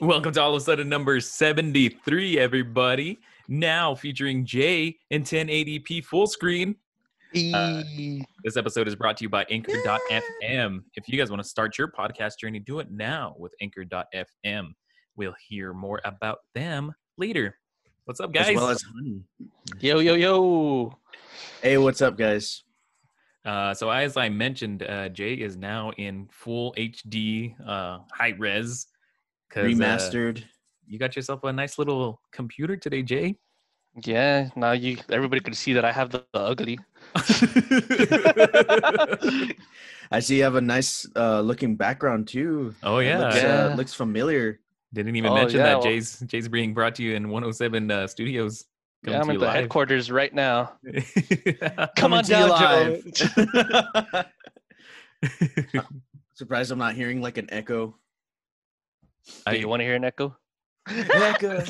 Welcome to all of a sudden number 73, everybody. Now featuring Jay in 1080p full screen. Uh, this episode is brought to you by Anchor.fm. If you guys want to start your podcast journey, do it now with Anchor.fm. We'll hear more about them later. What's up, guys? As well as. Yo, yo, yo. Hey, what's up, guys? Uh, so as I mentioned, uh, Jay is now in full HD, uh, high res, 'cause, uh, Remastered. you got yourself a nice little computer today, Jay. Yeah, now you everybody could see that I have the, the ugly. I see you have a nice uh, looking background too. oh yeah, looks, uh, looks familiar. didn't even Oh, mention yeah, that well- Jay's Jay's being brought to you in 107 uh, Studios. yeah, I'm at the you headquarters right now. live. Come on Coming down, to Joe. Surprised I'm not hearing like an echo. Do I- you want to hear an echo? Echo.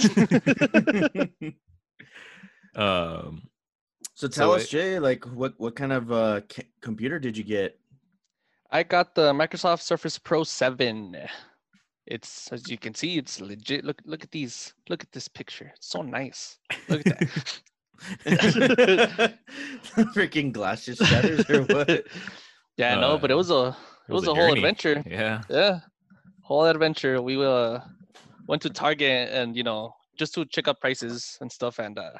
um, so tell So us, it- Jay, like what what kind of uh, ca- computer did you get? I got the Microsoft Surface Pro 7. It's as you can see, it's legit. Look, look at these. Look at this picture. It's so nice. Look at that. Freaking glass just shatters or what? yeah, I know, but it Uh, was a it was, a, whole adventure. Yeah. Yeah, whole adventure. We uh went to Target and you know just to check out prices and stuff, and uh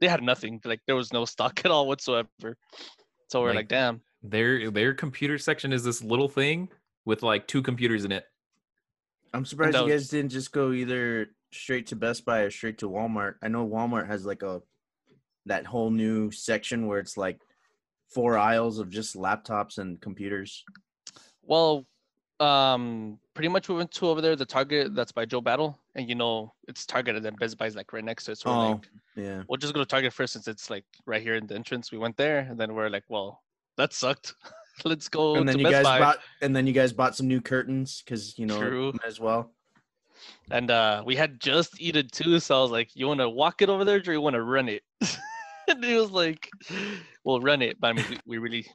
they had nothing. Like there was no stock at all whatsoever. So we're Like- like, damn. Their their computer section is this little thing with like two computers in it. I'm surprised you guys didn't just go either straight to Best Buy or straight to Walmart. I know Walmart has like a that whole new section where it's like four aisles of just laptops and computers. Well, um, pretty much we went to over there the Target that's by Joe Battle, and you know it's Target and then Best Buy's like right next to it. So we're Oh, like, yeah. we'll just go to Target first since it's like right here in the entrance. We went there, and then we're like, well, that sucked. Let's go and then you Best guys Buy. bought and then you guys bought some new curtains because you know True. as well. And uh we had just eaten too, so I was like, "You want to walk it over there, or you want to run it?" and he was like, "We'll run it." But I mean, we, we really,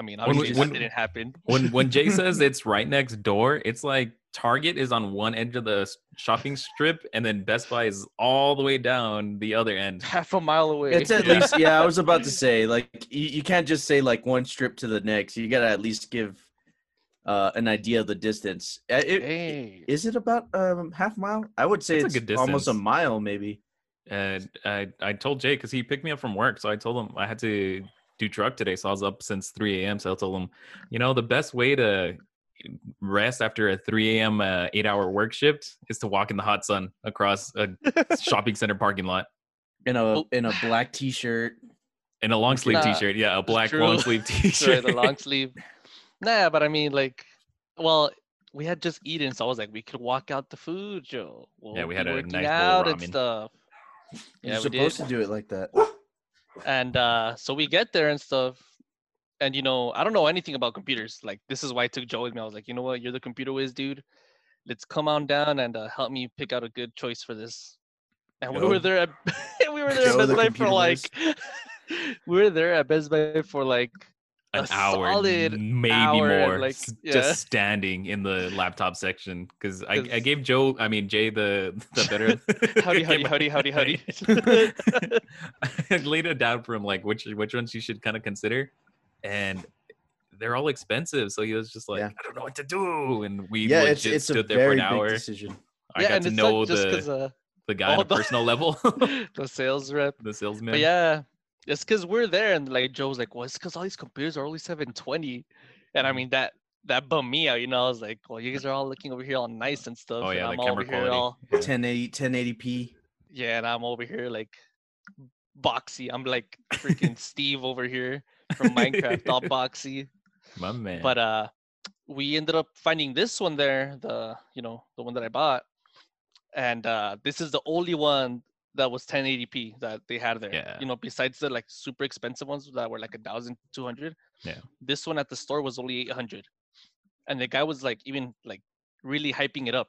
I mean, When obviously when- that didn't happen. When when Jay says it's right next door, it's like Target is on one edge of the shopping strip, and then Best Buy is all the way down the other end. half a mile away. It's at Yeah. least yeah. I was about to say like you, you can't just say like one strip to the next. You gotta at least give uh, an idea of the distance. Uh, it- hey, Is it about um half a mile? I would say That's a it's good almost a mile, maybe. And I I told Jay because he picked me up from work, so I told him I had to do truck today, so I was up since 3 a.m. So I told him, you know, the best way to rest after a 3 a.m. Uh, eight hour work shift is to walk in the hot sun across a shopping center parking lot In a in a black T-shirt. in a long sleeve Nah, t-shirt. Yeah, a black long sleeve t-shirt. the long sleeve. Nah, but I mean, like, well, we had just eaten, so I was like, we could walk out the food, Joe. We'll we had a working nice bowl of out and ramen. stuff. You're we supposed did. to do it like that. And uh so we get there and stuff. And you know i don't know anything about computers. Like this is why i took joe with me. I was like you know what? You're the computer whiz dude. Let's come on down and uh, help me pick out a good choice for this. And we were there at we were there at best the buy for like we were there at best buy for like An a hour, solid maybe hour more, like, yeah. just standing in the laptop section because I, I gave Joe, I mean Jay, the the better. howdy howdy howdy howdy howdy I laid it down for him like which which ones you should kind of consider, and they're all expensive. So he was just like, Yeah. I don't know what to do, and we yeah, legit it's it's a stood there for very an big hour. decision. I yeah got to know the uh the guy on a the- personal level, the sales rep the salesman. But yeah, it's because we're there, and like Joe's like, well, it's because all these computers are only 720, and I Mhm. mean that that bummed me out. You know, I was like, well, you guys are all looking over here all nice and stuff. Oh and yeah, I'm the all camera here quality. all 1080 1080p. yeah, and I'm over here like boxy. I'm like freaking Steve over here from Minecraft, all boxy. My man. But uh, we ended up finding this one there, the you know the one that I bought, and uh, this is the only one that was 1080p that they had there. Yeah. You know, besides the like super expensive ones that were like a thousand two hundred. Yeah. This one at the store was only 800, and the guy was like even like really hyping it up.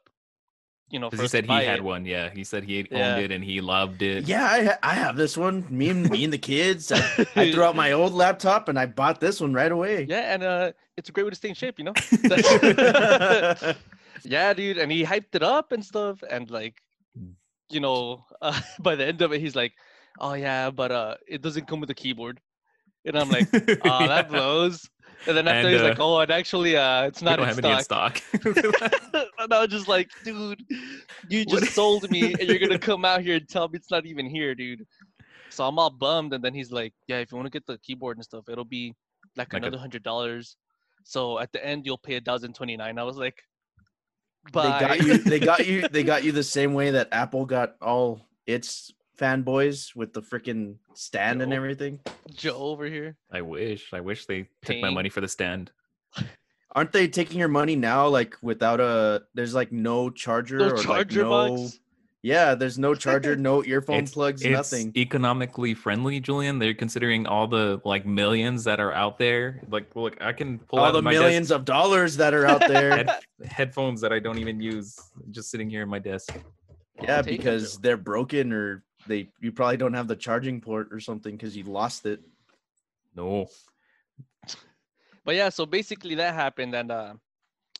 You know, because he said he had it. one. Yeah, he said he had Yeah. owned it and he loved it. Yeah, I, ha- I have this one. Me and me and the kids. I, I threw out my old laptop and I bought this one right away. Yeah, and uh, it's a great way to stay in shape. You know. Yeah, dude, and he hyped it up and stuff, and like. You know, uh, by the end of it, he's like, "Oh yeah, but uh, it doesn't come with a keyboard," and I'm like, "Oh, that blows." And then after And, he's uh, like, "Oh, and actually, uh, it's not in any in stock." stock. and I was just like, "Dude, you What- just sold me, and you're gonna come out here and tell me it's not even here, dude." So I'm all bummed, and then he's like, "Yeah, if you want to get the keyboard and stuff, it'll be like, Like another hundred dollars. So at the end, you'll pay a thousand twenty nine. I was like, They got you. They got you. They got you the same way that Apple got all its fanboys with the freaking stand and everything. Joe over here. I wish. I wish they took my money for the stand. Aren't they taking your money now? Like without a, there's like no charger No or charger like no. box. Yeah, there's no charger, no earphone It's- plugs, It's nothing. economically friendly, Julian. They're considering all the like millions that are out there. Like, look, I can pull All out the my millions desk of dollars that are out there. head, headphones that I don't even use, just sitting here in my desk. yeah, take it, because they're broken or they you probably don't have the charging port or something because you lost it. No, But yeah, so basically that happened, and uh,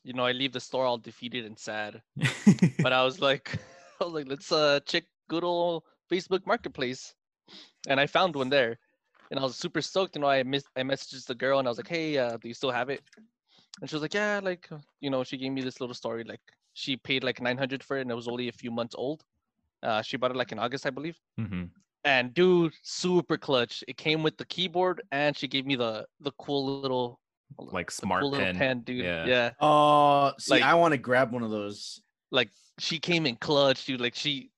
you know, I leave the store all defeated and sad. But I was like, I was like, let's uh check good old Facebook Marketplace, and I found one there, and I was super stoked. You know, I miss I messaged the girl, and I was like, hey, uh, do you still have it? And she was like, yeah, like uh, you know, she gave me this little story, like she paid like 900 for it, and it was only a few months old. Uh, she bought it like in August, I believe. hmm and dude super clutch it came with the keyboard and she gave me the the cool little like smart cool little pen. pen dude yeah. yeah. Oh, see, Like- I want to grab one of those. Like she came in clutch dude like she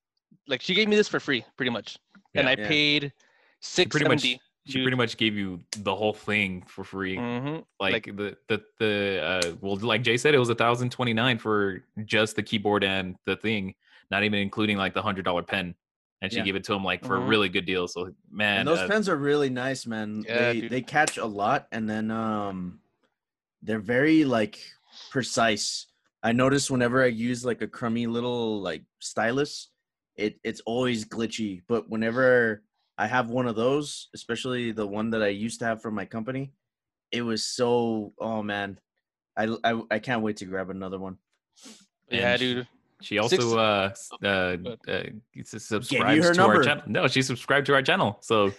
like she gave me this for free pretty much and i Yeah. paid She pretty much, 670 she pretty much gave you the whole thing for free. hmm Like, like- the the the uh, well, like Jay said, it was a thousand twenty nine for just the keyboard and the thing, not even including like the hundred dollar pen. And she Yeah. gave it to him like for a Mhm. really good deal. So man, and those uh, pens are really nice, man. Yeah, they dude. they catch a lot, and then um, they're very like precise. I notice whenever I use like a crummy little like stylus, it it's always glitchy. But whenever I have one of those, especially the one that I used to have from my company, it was so oh man, I I, I can't wait to grab another one. yeah And she- dude She also Six- uh, uh, Good. uh s- subscribes her to our channel. No, she subscribed to our channel. So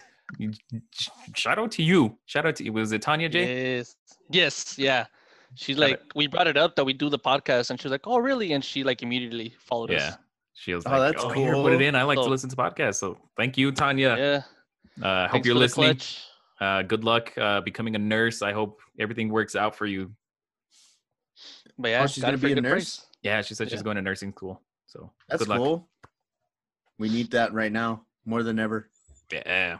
shout out to you. Shout out to you. Was it Tanya J? yes yes yeah she's it. like we brought it up that we do the podcast and she was like oh really and she like immediately followed Yeah. us She was like, Oh, like, that's "Oh, here, put it in. I like to listen to podcasts." So thank you, Tanya. yeah Uh, hope you're listening. Uh, good luck uh, becoming a nurse. I hope everything works out for you. but yeah Oh, she's gonna be a nurse? price. Yeah, she said she's Yeah. going to nursing school. So That's good luck. cool. We need that right now more than ever. Yeah.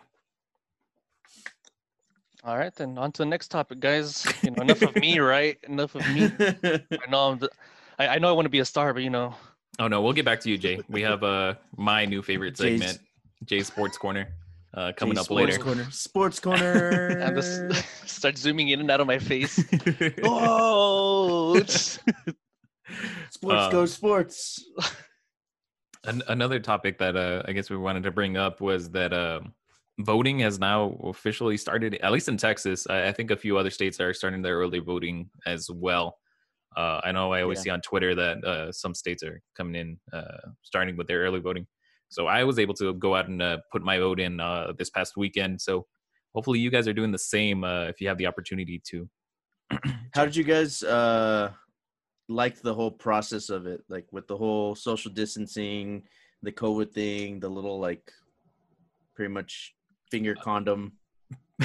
All right, then on to the next topic, guys. You know, enough of me, right? Enough of me. I know I'm the, I, I know I want to be a star, but you know, Oh no, we'll get back to you, Jay. We have uh my new favorite segment, Jay's Sports Corner, uh, coming Jay, up Sports later. Corner. Sports corner. and this start zooming in and out of my face. Oh, it's- Sports Um, go sports. An- another topic that uh, I guess we wanted to bring up was that uh, voting has now officially started, at least in Texas. I, I think a few other states are starting their early voting as well. Uh, I know I always Yeah. see on Twitter that uh, some states are coming in, uh, starting with their early voting. So I was able to go out and uh, put my vote in uh, this past weekend. So hopefully you guys are doing the same uh, if you have the opportunity to. How did you guys uh like the whole process of it? Like with the whole social distancing, the COVID thing, the little like pretty much finger condom.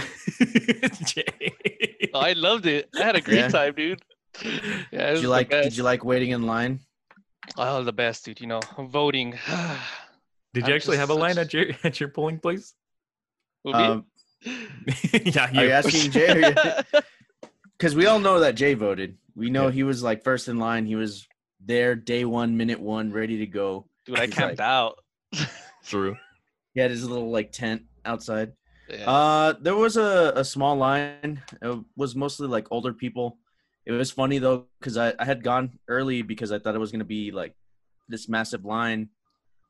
Oh, I loved it. I had a great Yeah. time, dude. Yeah, Did you like did you like waiting in line? Oh, the best, dude. You know, voting. Did I'm you actually have a line such- at your at your polling place? Um, yeah, are you you. asking Jay? Because we all know that Jay voted. We know Yeah. he was like first in line. He was there day one, minute one, ready to go. dude, I He's camped like- out. True. He had his little like tent outside. Yeah. Uh, there was a, a small line. It was mostly like older people. It was funny though because I, I had gone early because I thought it was gonna be like this massive line,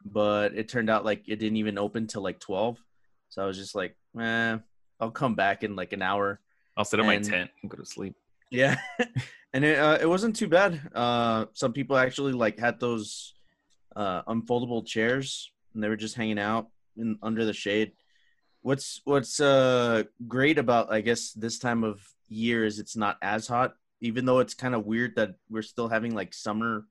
but it turned out like it didn't even open till like twelve. So I was just like, eh, I'll come back in like an hour. I'll sit in my tent and go to sleep. Yeah, and it uh, it wasn't too bad. Uh, some people actually like had those uh, unfoldable chairs, and they were just hanging out in under the shade. What's what's uh great about I guess this time of year is it's not as hot, even though it's kind of weird that we're still having like summer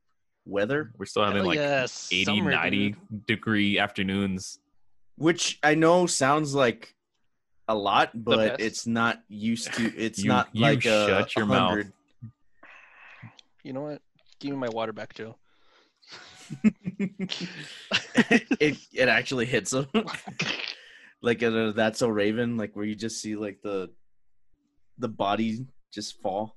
weather, We're still having Hell like yes, 80, summer, 90 dude. degree afternoons. which I know sounds like a lot, but it's not used to. It's You- not you like a, shut your a mouth. You know what? Give me my water back, Joe. it it actually hits them like in a that's so raven like where you just see like the the body just fall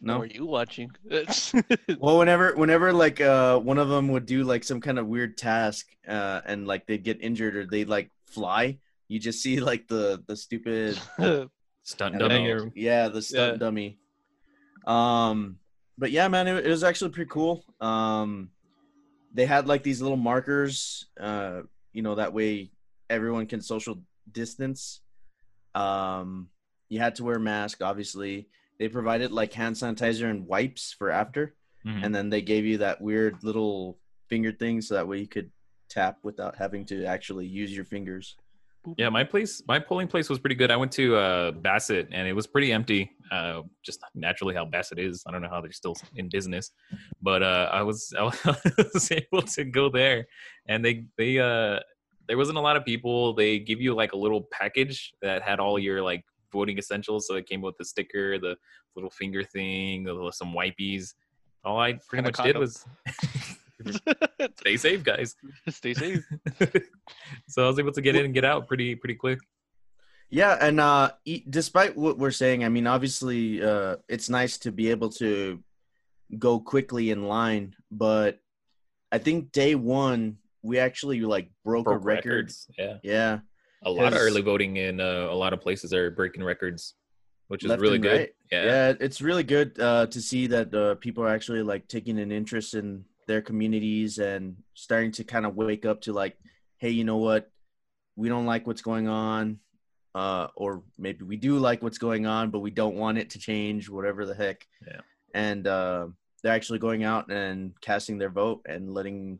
What no were you watching? well whenever whenever like uh one of them would do like some kind of weird task uh and like they'd get injured or they'd like fly you just see like the the stupid Stunt dummy. Or, Yeah, the stunt Yeah. dummy. Um, but yeah, man, it, it was actually pretty cool. Um, they had like these little markers. Uh, you know, that way everyone can social distance. Um, you had to wear a mask, obviously. They provided like hand sanitizer and wipes for after, Mhm. and then they gave you that weird little finger thing so that way you could tap without having to actually use your fingers. Yeah, my place, my polling place was pretty good. I went to uh, Bassett and it was pretty empty. Uh, just naturally how Bassett is. I don't know how they're still in business, but uh, I was I was able to go there, and they they uh, there wasn't a lot of people. They give you like a little package that had all your like voting essentials. So it came with the sticker, the little finger thing, the, some wipies. All I pretty And much did was stay safe, guys. Stay safe. so I was able to get in and get out pretty pretty quick. Yeah, and uh, e- despite what we're saying, I mean, obviously, uh, it's nice to be able to go quickly in line, but I think day one we actually like broke, a record. records. Yeah. Yeah, A lot of early voting in uh, a lot of places are breaking records, which is really and good. right. Yeah. yeah, it's really good uh, to see that uh, people are actually like taking an interest in their communities and starting to kind of wake up to like, hey, you know what, we don't like what's going on, uh, or maybe we do like what's going on, but we don't want it to change, whatever the heck. Yeah. And uh, they're actually going out and casting their vote and letting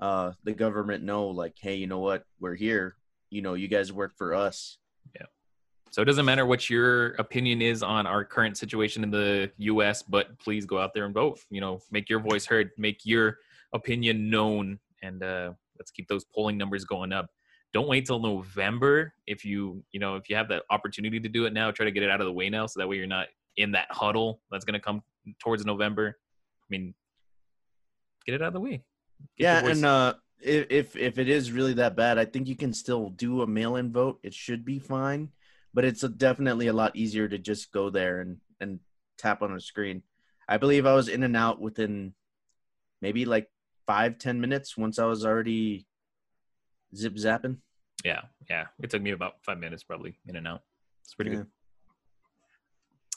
uh, the government know, like, hey, you know what, we're here. You know, you guys work for us. So it doesn't matter what your opinion is on our current situation in the U.S., but please go out there and vote. You know, make your voice heard, make your opinion known, and uh, let's keep those polling numbers going up. Don't wait till November. If you, you know, if you have the opportunity to do it now, try to get it out of the way now, so that way you're not in that huddle that's going to come towards November. I mean, get it out of the way. Get yeah, and uh, if, if if it is really that bad, I think you can still do a mail-in vote. It should be fine, but it's a, definitely a lot easier to just go there and and tap on a screen. I believe I was in and out within maybe like five ten minutes once I was already zip zapping. yeah, yeah, it took me about five minutes probably in and out. It's pretty Yeah. good.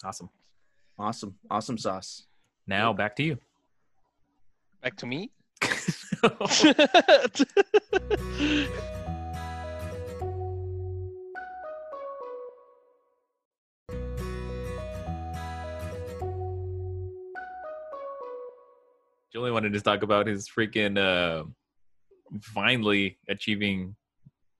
Awesome. Awesome, awesome sauce. Now back to you. Back to me. Julian wanted to talk about his freaking uh, finally achieving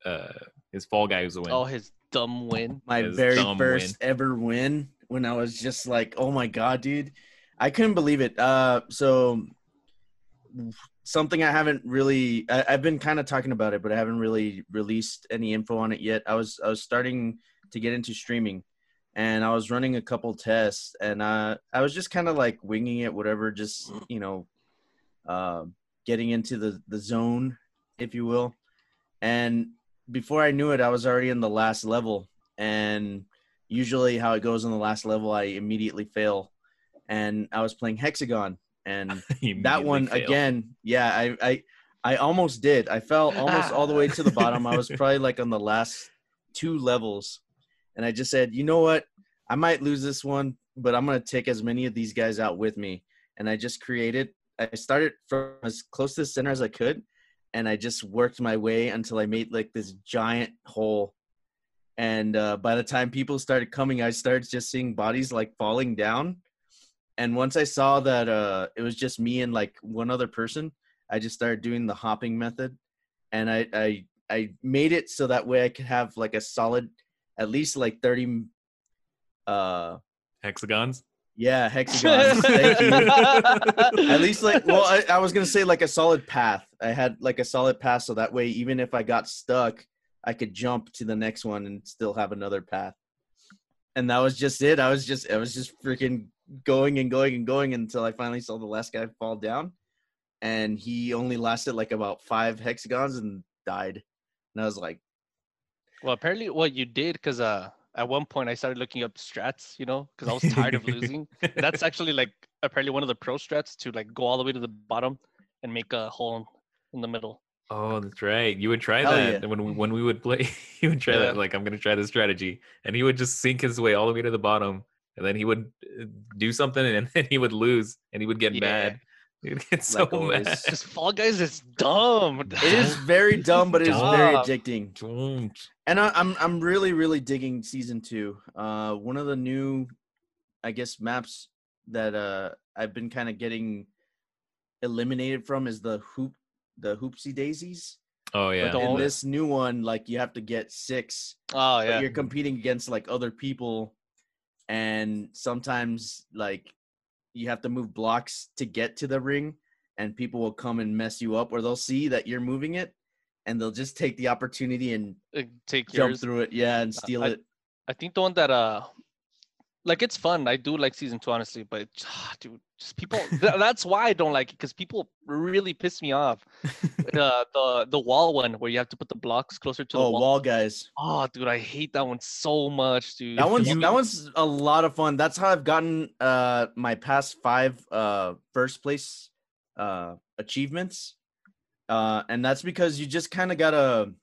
uh, his Fall Guys win. oh, his dumb win. My His very dumb first ever win when I was just like, oh my god, dude. I couldn't believe it. Uh so something I haven't really I, I've been kind of talking about it, but I haven't really released any info on it yet. I was I was starting to get into streaming and I was running a couple tests and uh I was just kind of like winging it, whatever, just you know, uh, getting into the the zone, if you will. And before I knew it, I was already in the last level. And usually, how it goes on the last level, I immediately fail. And I was playing Hex-A-Gone, and that one failed. again, yeah, I, I, I almost did. I fell almost all the way to the bottom. I was probably like on the last two levels, and I just said, you know what, I might lose this one, but I'm gonna take as many of these guys out with me. And I just created. I started from as close to the center as I could, and I just worked my way until I made like this giant hole. and uh, by the time people started coming, I started just seeing bodies like falling down. And once I saw that uh, it was just me and like one other person, I just started doing the hopping method, and I I I made it so that way I could have like a solid, at least like thirty, uh, Hexagons. Yeah, hexagons. Thank you. At least like well, I, I was gonna say like a solid path. I had like a solid path, so that way even if I got stuck, I could jump to the next one and still have another path. And that was just it. I was just I was just freaking going and going and going until I finally saw the last guy fall down, and he only lasted like about five hexagons and died. And I was like, Well, apparently, what you did, because uh, at one point I started looking up strats, you know, because I was tired of losing. That's actually like apparently one of the pro strats to like go all the way to the bottom and make a hole in the middle. Oh, that's right. You would try Hell that yeah. when we, when we would play. He would try Yeah. that. Like I'm gonna try this strategy, and he would just sink his way all the way to the bottom, and then he would uh, do something, and then he would lose, and he would get Yeah. mad. He would so Like mad. Just Fall Guys is dumb. it is very dumb, but it is very Dumb. addicting. Don't. And I, I'm I'm really really digging season two. Uh, one of the new, I guess, maps that uh I've been kind of getting eliminated from is the hoop the hoopsie daisies. Oh yeah. the In Oh. this new one, like you have to get six, Oh but yeah. you're competing against like other people, and sometimes like you have to move blocks to get to the ring, and people will come and mess you up, or they'll see that you're moving it, and they'll just take the opportunity and Take jump yours. through it, yeah, and steal I- it. I think the one that uh like it's fun. I do like season two honestly, but it- ah, dude, just people th- that's why I don't like it because people really piss me off. the the the wall one where you have to put the blocks closer to the Oh, wall. wall guys. Oh dude, I hate that one so much, dude. That one's you- that one's a lot of fun. That's how I've gotten uh my past five uh first place uh achievements. Uh and that's because you just kind of got to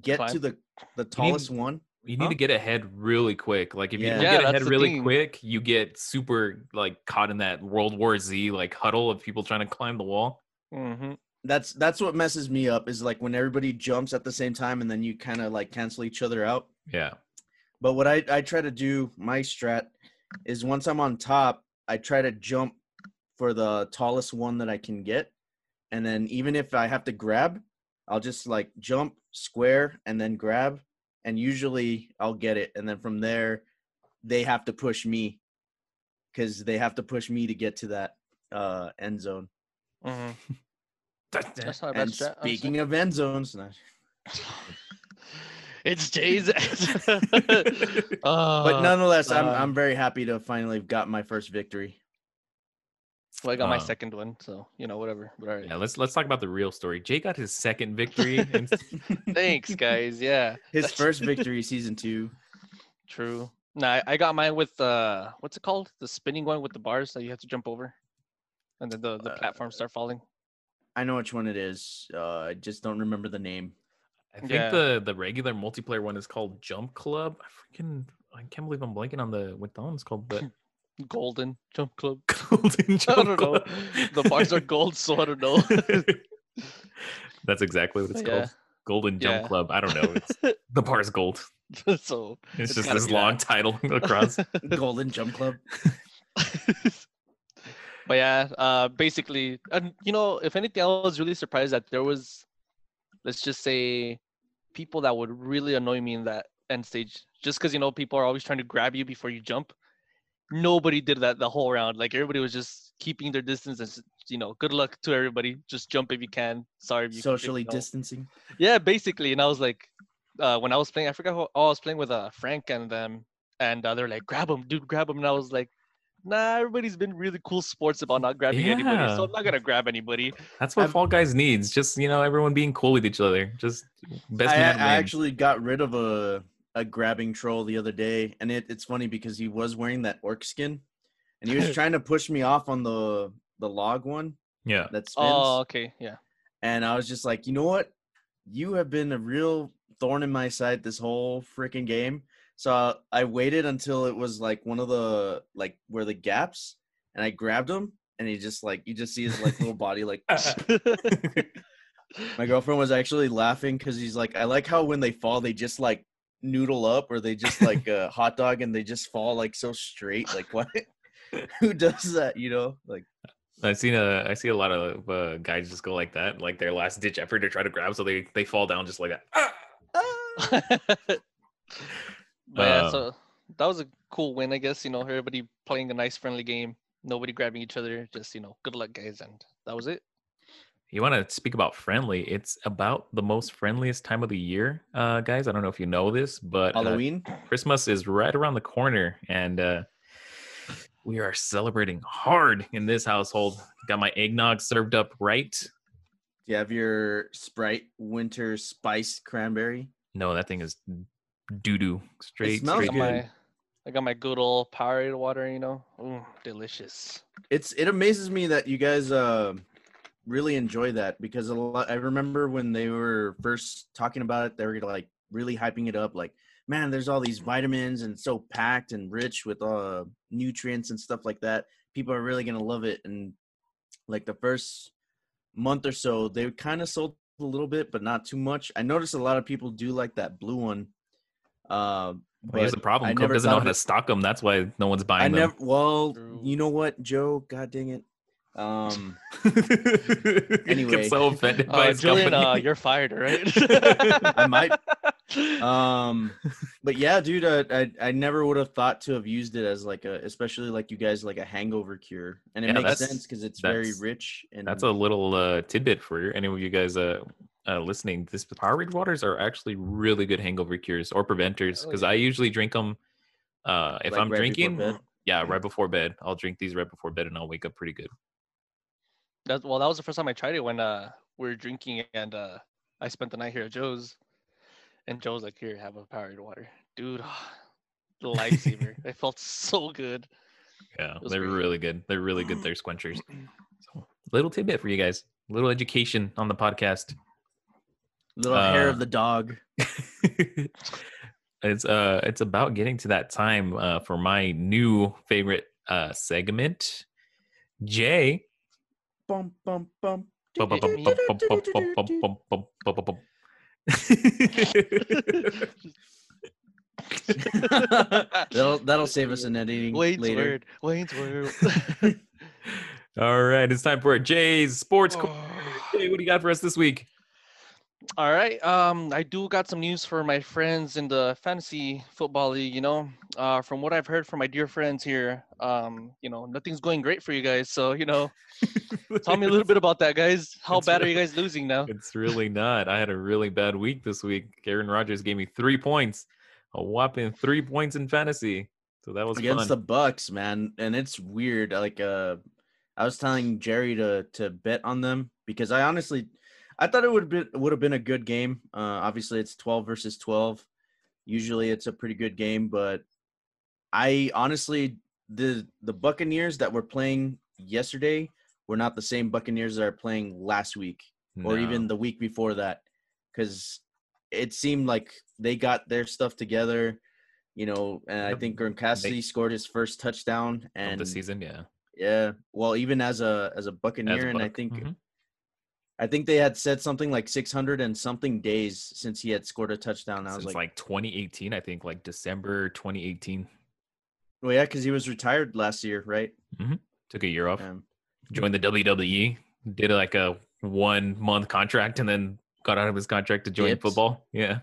get to the the tallest one. You need Huh? to get ahead really quick. Like if you Yeah. don't Yeah, get ahead really thing. quick, you get super like caught in that World War Z like huddle of people trying to climb the wall. hmm That's that's what messes me up is like when everybody jumps at the same time and then you kind of like cancel each other out. Yeah. But what I, I try to do, my strat, is once I'm on top, I try to jump for the tallest one that I can get. And then even if I have to grab, I'll just like jump, square, and then grab. And usually I'll get it. And then from there, they have to push me because they have to push me to get to that uh, end zone. hmm That's That's not a bad And strat. honestly. speaking of end zones, no, it's Jay's. but uh, nonetheless, I'm um, I'm very happy to finally have got my first victory. Well, I got my uh, second one, so you know whatever. But all right. Yeah, let's let's talk about the real story. Jay got his second victory. And Thanks, guys. Yeah. His That's- first victory, season two. True. No, I, I got mine with uh, what's it called? The spinning one with the bars that you have to jump over, and then the the platforms start falling. I know which one it is. Uh, I just don't remember the name. I think Yeah. the the regular multiplayer one is called Jump Club. I freaking I can't believe I'm blanking on the what that one's called, but Golden Jump Club. Golden Jump I don't know. The bars are gold, so I don't know. That's exactly what it's Yeah. called. Golden Jump Yeah. Club. I don't know. It's the bar's gold. so It's, It's just this long that. title across. Golden Jump Club. but yeah, uh, basically, and you know, if anything, I was really surprised that there was, let's just say, people that would really annoy me in that end stage. Just because you know people are always trying to grab you before you jump. Nobody did that the whole round. Like everybody was just keeping their distance and you know, good luck to everybody. Just jump if you can. Sorry if you if you Socially distancing. Yeah, basically. And I was like, uh, when I was playing, I forgot who oh, I was playing with uh, Frank and them, and uh, they're like, grab him, dude, grab him. And I was like, nah, everybody's been really cool sports about not grabbing anybody, so I'm not gonna grab anybody. That's what I've- Fall Guys needs. Just you know, everyone being cool with each other. Just best I, I actually got rid of a a grabbing troll the other day, and it, it's funny because he was wearing that orc skin, and he was trying to push me off on the the log one yeah. that spins. Oh, okay, yeah. And I was just like, you know what? You have been a real thorn in my side this whole freaking game. So uh, I waited until it was like one of the like where the gaps, and I grabbed him, and he just like you just see his like little body like. My girlfriend was actually laughing because he's like, I like how when they fall, they just like noodle up or they just like a hot dog and they just fall like so straight. Like what? Who does that? You know, like I've seen a I see a lot of uh, guys just go like that, like their last ditch effort to try to grab, so they they fall down just like that. Ah! but yeah, Um, so that was a cool win, I guess. You know, everybody playing a nice, friendly game. Nobody grabbing each other. Just you know, good luck, guys, and that was it. You want to speak about friendly? It's about the most friendliest time of the year, uh, guys. I don't know if you know this, but uh, Halloween. Christmas is right around the corner, and uh, we are celebrating hard in this household. Got my eggnog served up right. Do you have your Sprite winter spice cranberry? No, that thing is doo doo. Straight, smells I straight. got good. my, I got my good old Powerade water. You know, Ooh, delicious. It's it amazes me that you guys uh really enjoy that because a lot I remember when they were first talking about it, they were like really hyping it up like man, there's all these vitamins and so packed and rich with uh nutrients and stuff like that. People are really gonna love it. And like the first month or so, they kind of sold a little bit, but not too much. I noticed a lot of people do like that blue one. Uh, Well, here's the problem. I Coke doesn't know how to stock them. That's why no one's I buying them. never. Well, True. you know what, Joe? God dang it. Um, Anyway. get so offended by Uh, Julian, uh, you're fired, right? I might. um, but yeah, dude, I, I I never would have thought to have used it as like a, especially like you guys like a hangover cure, and it Yeah, makes sense because it's very rich and That's a little uh, tidbit for any of you guys uh, uh, listening. This Powerade waters are actually really good hangover cures or preventers Oh, because yeah. I usually drink them. Uh, if Like I'm right drinking, yeah, right before bed, I'll drink these right before bed and I'll wake up pretty good. That, well, that was the first time I tried it when uh, we were drinking and uh, I spent the night here at Joe's. And Joe's like, here, have a Powerade water. Dude, the lifesaver. it felt so good. Yeah, was they're great. really good. They're really good. They're squenchers. So, little tidbit for you guys. Little education on the podcast. little hair uh, of the dog. it's uh it's about getting to that time uh for my new favorite uh segment. Jay that'll that'll save us an editing Wayne's later. Word. Wayne's word. All right, it's time for Jay's sports. Oh. Jay, what do you got for us this week? All right. Um, I do got some news for my friends in the fantasy football league. You know, uh, from what I've heard from my dear friends here, um, you know, nothing's going great for you guys. So, you know, tell me a little bit about that, guys. How It's bad are you guys losing now? It's really not. I had a really bad week this week. Aaron Rodgers gave me three points, a whopping three points in fantasy. So that was against fun. the Bucks, man, and it's weird. Like, uh, I was telling Jerry to to bet on them because I honestly, I thought it would be would have been a good game. Uh, obviously, it's twelve versus twelve. Usually, it's a pretty good game, but I honestly the the Buccaneers that were playing yesterday were not the same Buccaneers that are playing last week or even the week before that because it seemed like they got their stuff together you know and i think Gronkowski scored his first touchdown of and the season, yeah. yeah well even as a as a buccaneer As a and i think Mhm. I think they had said something like 600 and something days since he had scored a touchdown i was like, like, 2018, I think, like December 2018. well yeah because he was retired last year right Mm-hmm. Took a year off, um, joined the WWE, did like a one month contract, and then got out of his contract to join Dips. football. Yeah.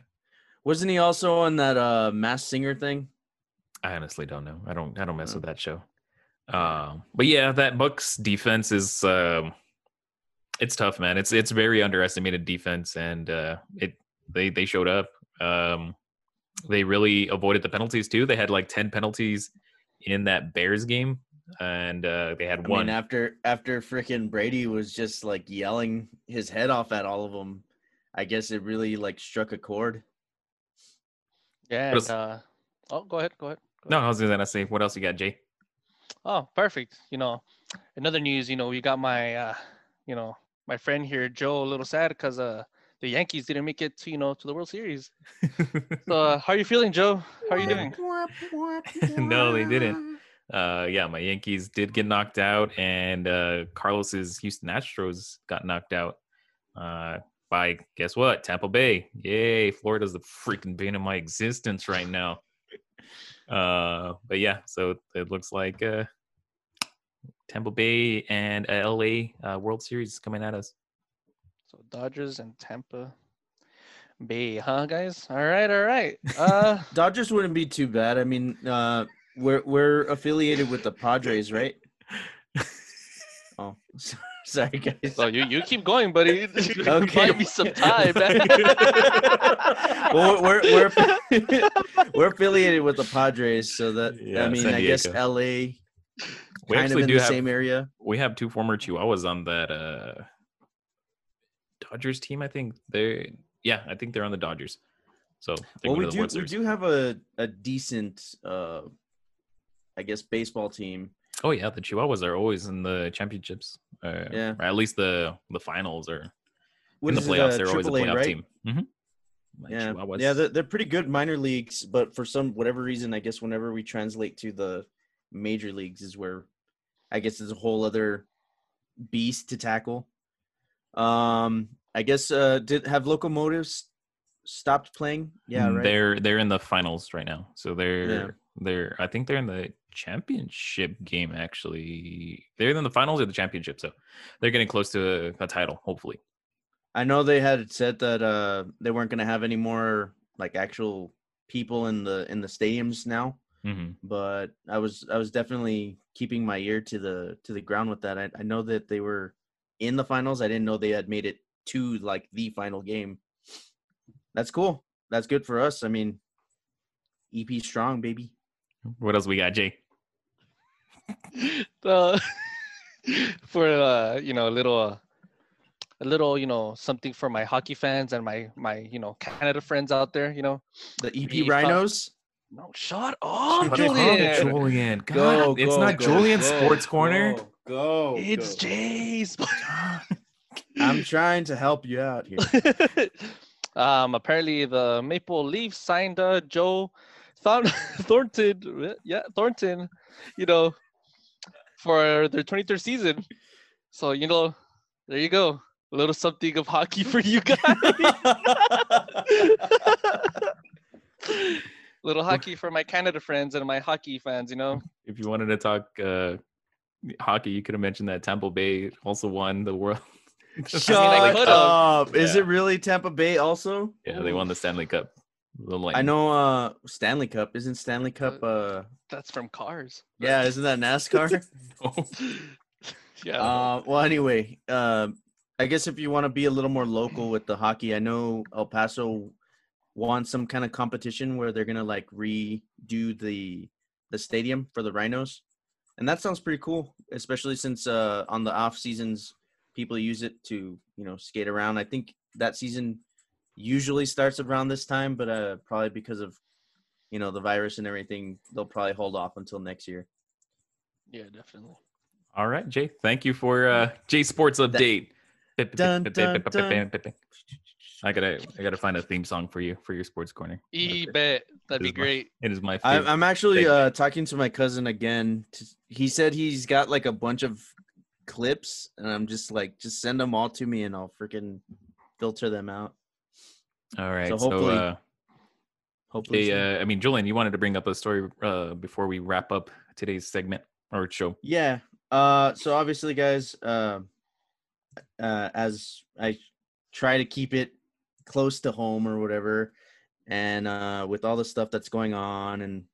wasn't he also on that uh Masked Singer thing I honestly don't know. I don't I don't mess Oh. with that show. Um, but yeah, that Bucks defense is um, it's tough, man. It's it's very underestimated defense, and uh, it they they showed up. Um, they really avoided the penalties too. They had like ten penalties in that Bears game, and uh, they had I one. mean, after after freaking Brady was just like yelling his head off at all of them, I guess it really like struck a chord. Yeah. And, uh, oh, go ahead. Go ahead. Go no, ahead. I was gonna say, what else you got, Jay? Oh, perfect. You know, another news. You know, we got my, uh, you know, my friend here, Joe, a little sad because uh, the Yankees didn't make it to you know to the World Series. So, uh, how are you feeling, Joe? How are you doing? No, they didn't. uh yeah my yankees did get knocked out and uh carlos's houston astros got knocked out uh by guess what? Tampa Bay. Yay! Florida's the freaking bane of my existence right now. Uh, but yeah, so it looks like uh, Tampa Bay and uh, LA uh, World Series is coming at us. So Dodgers and Tampa Bay, huh, guys? All right, all right. Uh, Dodgers wouldn't be too bad. I mean, uh, we're we're affiliated with the Padres, right? Oh, sorry, guys. so you you keep going, buddy. Okay. Buy me some time, man. well, we're we're we're, we're affiliated with the Padres, so that Yeah, I mean, I guess LA We kind of in the have same area. we have two former Chihuahuas on that uh Dodgers team. I think they yeah, I think they're on the Dodgers. So Well, we do we do have a a decent, uh, I guess, baseball team. Oh yeah, the Chihuahuas are always in the championships. Uh, Yeah. or at least the the finals or What in the is it, playoffs. uh, they're always a playoff right? team. hmm Yeah, yeah, they're, they're pretty good minor leagues, but for some whatever reason, I guess whenever we translate to the major leagues is where I guess there's a whole other beast to tackle. Um, I guess uh, did have locomotives stopped playing? Yeah, right. They're they're in the finals right now. So they're Yeah. they're I think they're in the championship game actually. They're in the finals or the championship. So they're getting close to a, a title, hopefully. I know they had said that uh, they weren't going to have any more like actual people in the in the stadiums now. Hmm but I was I was definitely keeping my ear to the to the ground with that. I, I know that they were in the finals. I didn't know they had made it to like the final game. That's cool. That's good for us. I mean, EP strong, baby. What else we got, Jay? uh, for uh, you know a little uh, a little you know something for my hockey fans and my my you know Canada friends out there. You know, The EP We Rhinos. No, shut up, Julian. Julian. God, Go, it's go, not go, Julian's go, Sports Corner. Go. go, It's go. Jay's. I'm trying to help you out here. um, apparently the Maple Leafs signed uh, Joe Thorn- Thornton. Yeah, Thornton. You know, for their 23rd season. So you know, there you go. A little something of hockey for you guys. Little hockey for my Canada friends and my hockey fans. You know. If you wanted to talk uh, hockey, you could have mentioned that Tampa Bay also won the world. Shut I could've. up. Is it really Tampa Bay also? yeah, they won the Stanley Cup. The I know uh Stanley Cup. Isn't Stanley Cup uh That's from Cars. yeah, isn't that NASCAR? yeah. uh well anyway, uh, I guess if you want to be a little more local with the hockey, I know El Paso wants some kind of competition where they're gonna like redo the the stadium for the Rhinos. And that sounds pretty cool, especially since uh on the off seasons people use it to, you know, skate around. I think that season usually starts around this time, but uh probably because of you know the virus and everything, they'll probably hold off until next year. yeah, definitely. All right, Jay. Thank you for uh, Jay Sports update. Dun, dun, dun. I gotta, I gotta find a theme song for you for your sports corner. E bet. That'd be This is my- great. It is my I, favorite. I'm actually uh, talking to my cousin again. He said he's got like a bunch of clips, and I'm just like, just send them all to me, and I'll freaking filter them out. All right. so So, hopefully- uh, Hopefully, hey, uh, I mean, Julian, you wanted to bring up a story uh, before we wrap up today's segment or show. yeah. Uh, so obviously, guys, uh, uh, as I try to keep it close to home or whatever, and uh, with all the stuff that's going on, and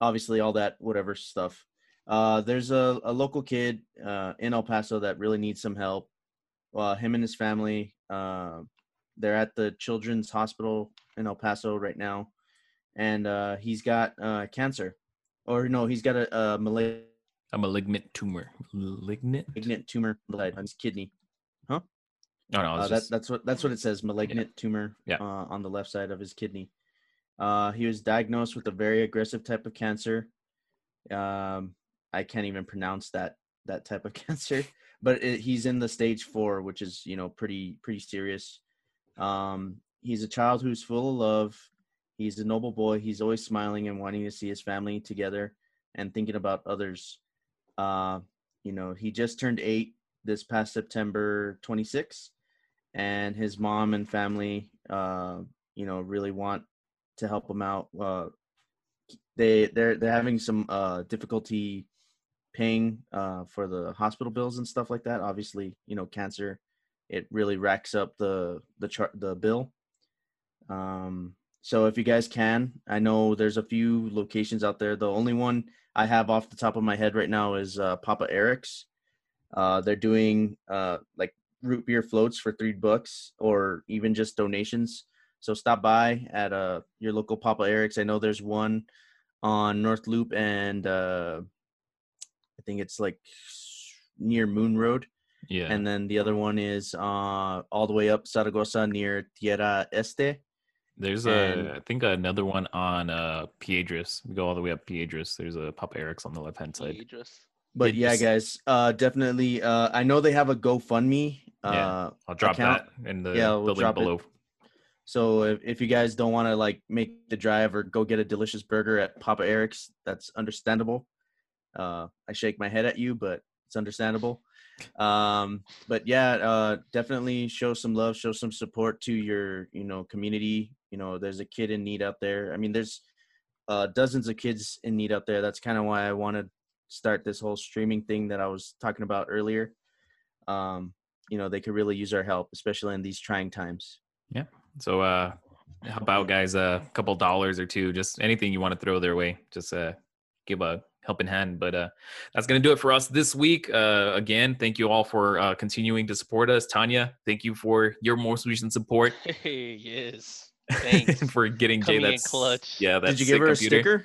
obviously all that whatever stuff. Uh, there's a, a local kid uh, in El Paso that really needs some help. Uh, him and his family, uh, they're at the Children's Hospital in El Paso right now, and uh, he's got uh, cancer, or no, he's got a, a malignant A malignant tumor. Malignant? malignant tumor blood on his kidney. Oh no, Uh, that, just, that's what that's what it says. Malignant tumor Yeah. uh, on the left side of his kidney. Uh, he was diagnosed with a very aggressive type of cancer. Um, I can't even pronounce that that type of cancer, but it, he's in the stage four, which is you know pretty pretty serious. Um, he's a child who's full of love. He's a noble boy. He's always smiling and wanting to see his family together and thinking about others. Uh, you know, he just turned eight this past September 26th, and his mom and family, uh, you know, really want to help him out. Uh, they they're they're having some uh, difficulty paying uh, for the hospital bills and stuff like that. Obviously, you know, cancer it really racks up the the chart the bill. Um, so if you guys can, I know there's a few locations out there. The only one I have off the top of my head right now is uh, Papa Eric's. Uh, they're doing uh, like root beer floats for three bucks, or even just donations. So stop by at uh, your local Papa Eric's. I know there's one on North Loop and uh, I think it's like near Moon Road. Yeah. And then the other one is uh, all the way up Zaragoza near Tierra Este. There's and- a, I think another one on uh Piedras. We go all the way up Piedras. There's a Papa Eric's on the left hand side. Idris. But Yeah, yeah, guys, uh, definitely. Uh, I know they have a GoFundMe. Uh, Yeah, I'll drop account. that in the, Yeah, we'll link drop it. below. So if, if you guys don't want to like make the drive or go get a delicious burger at Papa Eric's, that's understandable. Uh, I shake my head at you, but it's understandable. Um, but yeah, uh, definitely show some love, show some support to your you know community. You know, there's a kid in need out there. I mean, there's uh, dozens of kids in need out there. That's kind of why I want to start this whole streaming thing that I was talking about earlier. Um, you know, they could really use our help, especially in these trying times. Yeah. So uh help out guys a couple dollars or two, just anything you want to throw their way. Just uh give a helping hand. But uh that's gonna do it for us this week. Uh again, thank you all for uh continuing to support us. Tanya, thank you for your most recent support Hey, yes. Thanks. for getting Jay Coming in that's clutch. Yeah, that's Did you give her a sticker?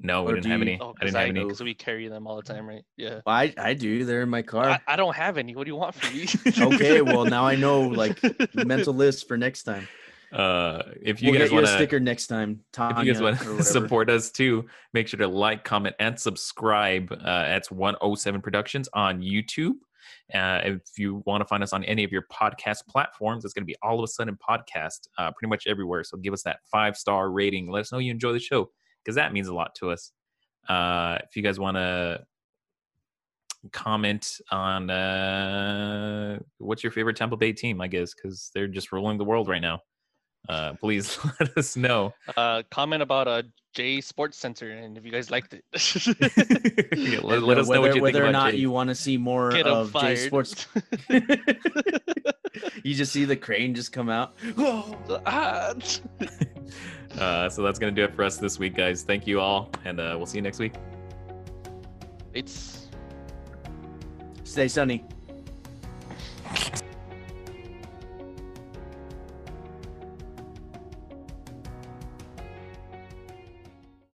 No, we Or didn't do have you- any. Oh, I because didn't I, have any. because we carry them all the time, right? Yeah. I I do. They're in my car. I, I don't have any. What do you want from me? okay, well now I know like mental list for next time. Uh if you we'll guys want a to sticker next time. Tanya, if you guys want to support us too, make sure to like, comment, and subscribe. Uh, at 107 Productions on YouTube. Uh, if you want to find us on any of your podcast platforms, it's going to be all of a sudden podcast, uh, pretty much everywhere. So give us that five star rating. Let us know you enjoy the show because that means a lot to us. Uh, if you guys want to comment on uh, what's your favorite Tampa Bay team, I guess, because they're just ruling the world right now. Uh, please let us know. uh, comment about uh, J Sports Center and if you guys liked it. Yeah, let, let us know whether, what you whether think or about not Jay. you want to see more Get 'em of J. Sports. you just see the crane just come out. Uh, so that's gonna do it for us this week, guys. Thank you all, and uh, we'll see you next week. it's Stay sunny.